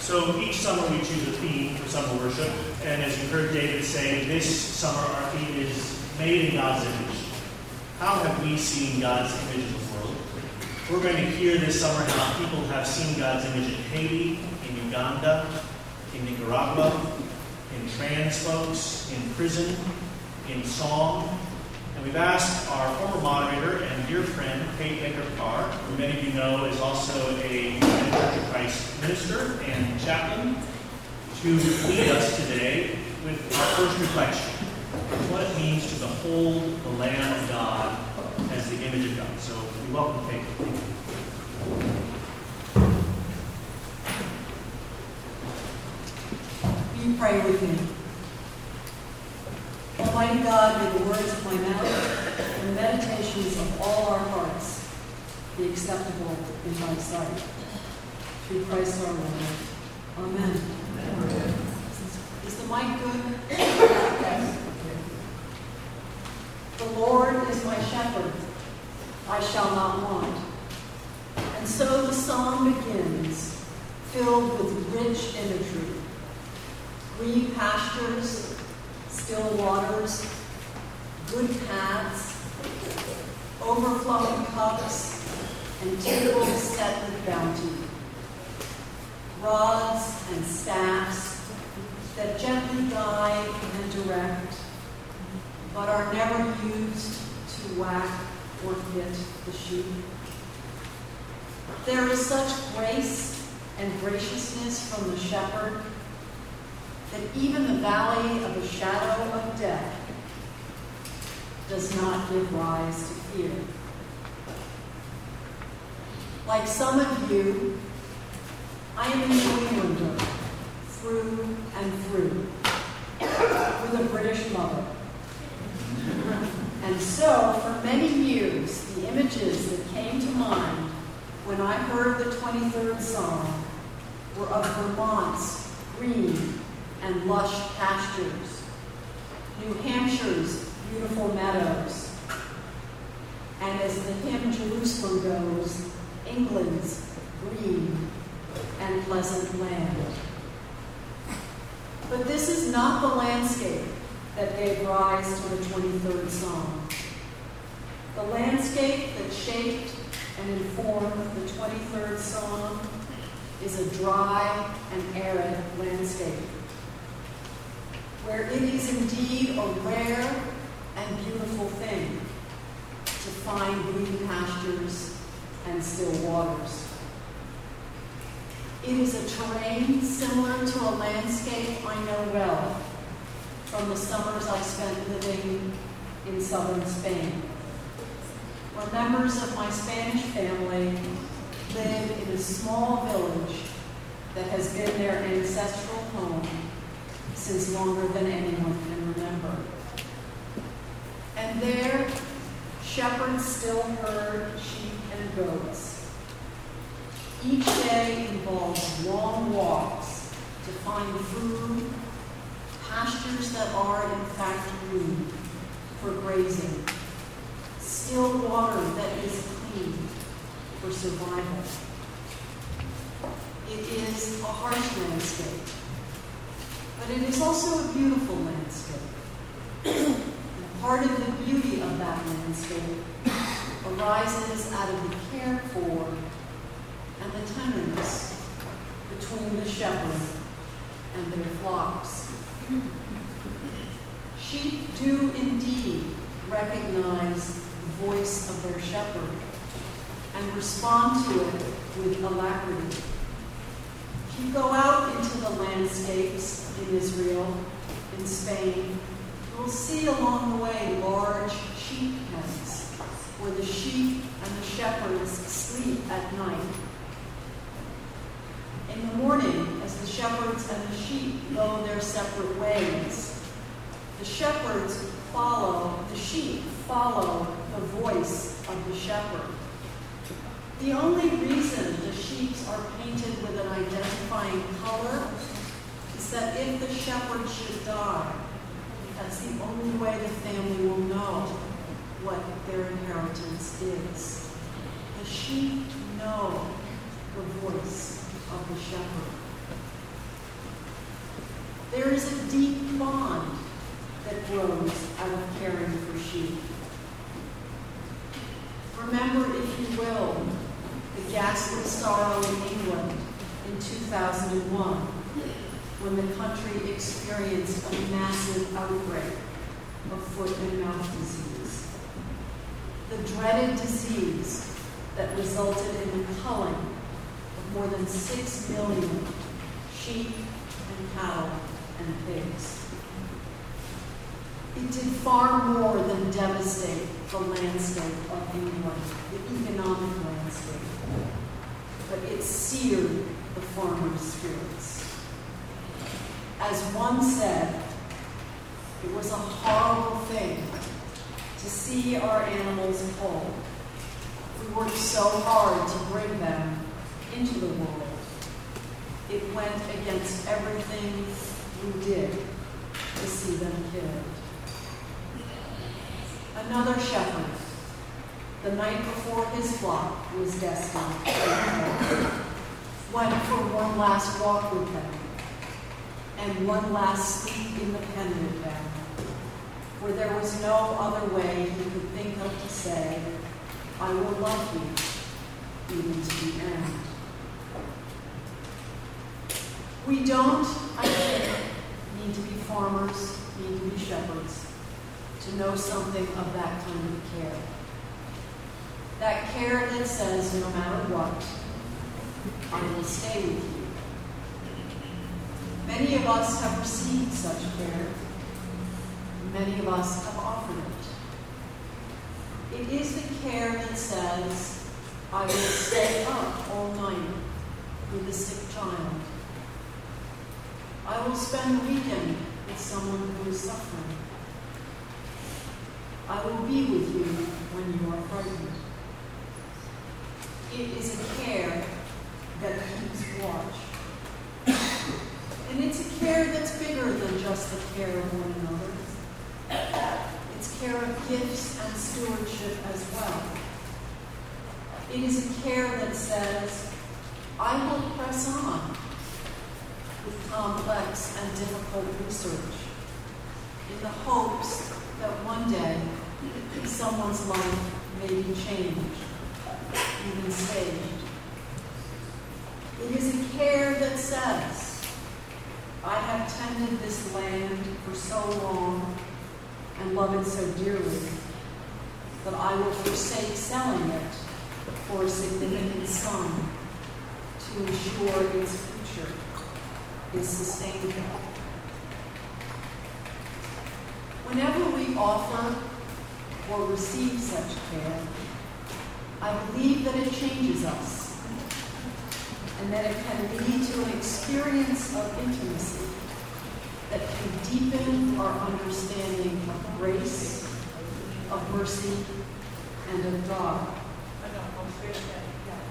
So each summer we choose a theme for summer worship, and as you heard David say, this summer our theme is made in God's image. How have we seen God's image in the world? We're going to hear this summer how people have seen God's image in Haiti, in Uganda, in Nicaragua, in trans folks, in prison, in song, and we've asked our former many of you know is also a Church of Christ minister and chaplain, to lead us today with our first reflection what it means to behold the Lamb of God as the image of God. So we welcome Kate. You pray with me. Almighty God, may the words of my mouth and the meditations of all our hearts be acceptable in thy sight. Through Christ our Lord. Amen. Amen. Is the mic good? Yes. The Lord is my shepherd. I shall not want. And so the psalm begins, filled with rich imagery. Green pastures, still waters, good paths, overflowing cups, and tables set with bounty. Rods and staffs that gently guide and direct, but are never used to whack or hit the sheep. There is such grace and graciousness from the shepherd that even the valley of the shadow of death does not give rise to fear. Like some of you, I am a New Englander through and through, with a British mother. And so, for many years, the images that came to mind when I heard the 23rd Psalm were of Vermont's green and lush pastures, New Hampshire's beautiful meadows, and as the hymn Jerusalem goes, England's green and pleasant land. But this is not the landscape that gave rise to the 23rd Psalm. The landscape that shaped and informed the 23rd Psalm is a dry and arid landscape where it is indeed a rare and beautiful thing to find green pastures and still waters. It is a terrain similar to a landscape I know well from the summers I spent living in southern Spain, where members of my Spanish family live in a small village that has been their ancestral home since longer than anyone can remember. And there, shepherds still herd sheep and goats. Each day involves long walks to find food, pastures that are in fact room for grazing, still water that is clean for survival. It is a harsh landscape but it is also a beautiful landscape. and part of the beauty of that landscape arises out of the care for and the tenderness between the shepherd and their flocks. Sheep do indeed recognize the voice of their shepherd and respond to it with alacrity. If you go out into the landscapes in Israel, in Spain, you'll see along the way large sheep pens where the sheep and the shepherds sleep at night. In the morning, as the shepherds and the sheep go their separate ways, the shepherds follow, the sheep follow the voice of the shepherd. The only reason the sheep are painted with an identifying color is that if the shepherd should die, that's the only way the family will know what their inheritance is. The sheep know the voice of the shepherd. There is a deep bond that grows out of caring for sheep. Remember, if you will, the ghastly sorrow in England in 2001 when the country experienced a massive outbreak of foot and mouth disease. The dreaded disease that resulted in the culling of more than six million sheep and cattle and pigs. It did far more than devastate the landscape of England, the economic landscape, but it seared the farmers' spirits. As one said, it was a horrible thing to see our animals pulled. We worked so hard to bring them into the world. It went against everything we did to see them killed. Another shepherd, the night before his flock was destined, went for one last walk with them and one last sleep in the pen with them, where there was no other way he could think of to say, I will love you even to the end. We don't, I think, need to be farmers, need to be shepherds, to know something of that kind of care. That care that says, no matter what, I will stay with you. Many of us have received. Many of us have offered it. It is the care that says, I will stay up all night with a sick child. I will spend the weekend with someone who is suffering. I will be with you when you are frightened. It is a care that keeps watch. And it's a care that's bigger than just the care of one another. It's care of gifts and stewardship as well. It is a care that says, I will press on with complex and difficult research in the hopes that one day someone's life may be changed, even saved. It is a care that says, I have tended this land for so long and love it so dearly that I will forsake selling it for a significant sum to ensure its future is sustainable. Whenever we offer or receive such care, I believe that it changes us and that it can lead to an experience of intimacy that can deepen our understanding of grace, of mercy, and of God.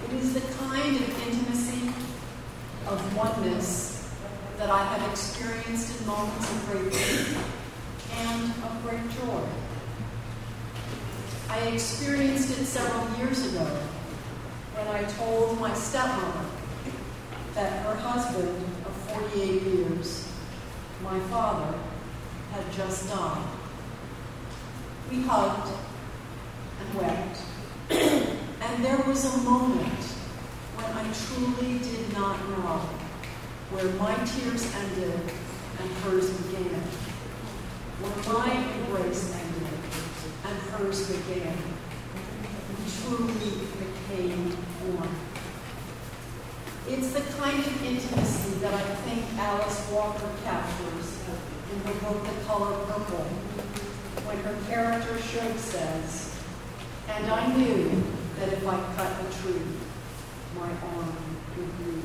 It is the kind of intimacy, of oneness, that I have experienced in moments of great pain and of great joy. I experienced it several years ago when I told my stepmother that her husband of 48 years, my father, had just died. We hugged and wept, and there was a moment when I truly did not know where my tears ended and hers began, where my embrace ended and hers began. We truly became one. It's the kind of intimacy that I think Alice Walker captures in her book The Color Purple, when her character Shug says, And I knew that if I cut a tree, my arm would bleed.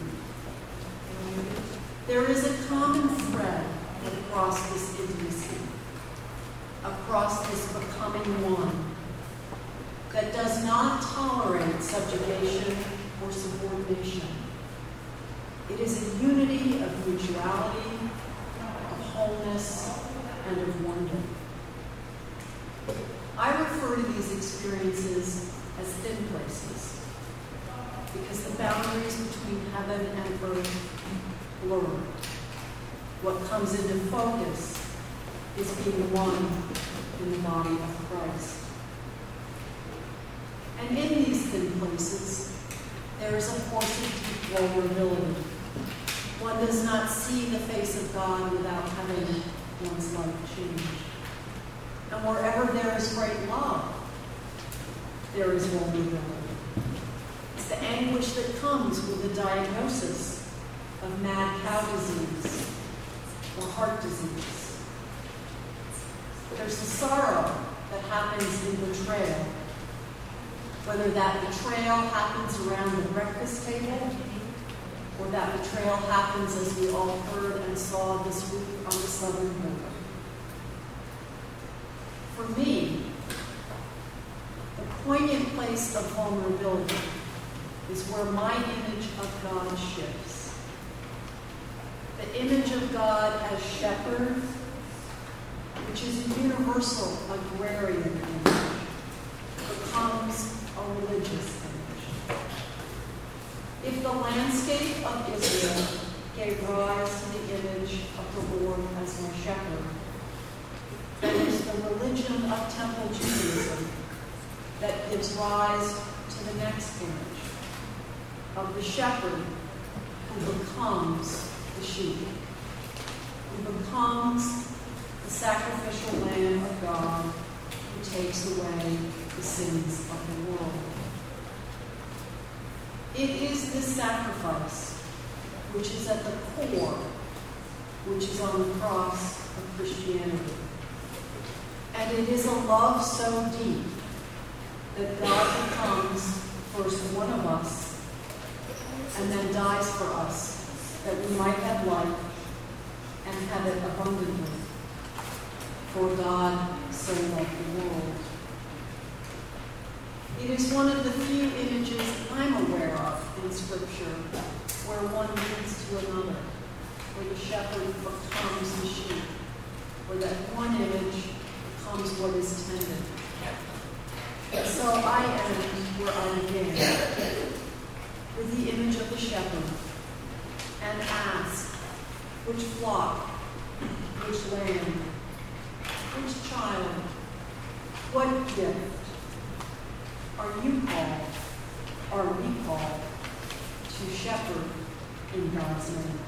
There is a common thread across this intimacy, across this becoming one, that does not tolerate subjugation or subordination. It is a unity of mutuality, of wholeness, and of wonder. I refer to these experiences as thin places because the boundaries between heaven and earth blur. what comes into focus is being one in the body of Christ. And in these thin places, there is a force of deep vulnerability. One does not see the face of God without having one's life changed. And wherever there is great love, there is vulnerability. It's the anguish that comes with the diagnosis of mad cow disease or heart disease. There's the sorrow that happens in betrayal, whether that betrayal happens around the breakfast table or that betrayal happens as we all heard and saw this week on the southern border. For me, the poignant place of vulnerability is where my image of God shifts. The image of God as shepherd, which is a universal agrarian image, becomes a religious. If the landscape of Israel gave rise to the image of the Lord as my shepherd, then it's the religion of temple Judaism that gives rise to the next image of the shepherd who becomes the sheep, who becomes the sacrificial Lamb of God who takes away the sins of the world. It is this sacrifice which is at the core, which is on the cross of Christianity. And it is a love so deep that God becomes first one of us and then dies for us that we might have life and have it abundantly. For God so loved the world. It is one of the few images I'm aware of in Scripture where one leads to another, where the shepherd becomes the sheep, where that one image becomes what is tended. So I end where I began, with the image of the shepherd, and ask, which flock, which lamb, which child, what gift are you called, are we called, to shepherd in God's name?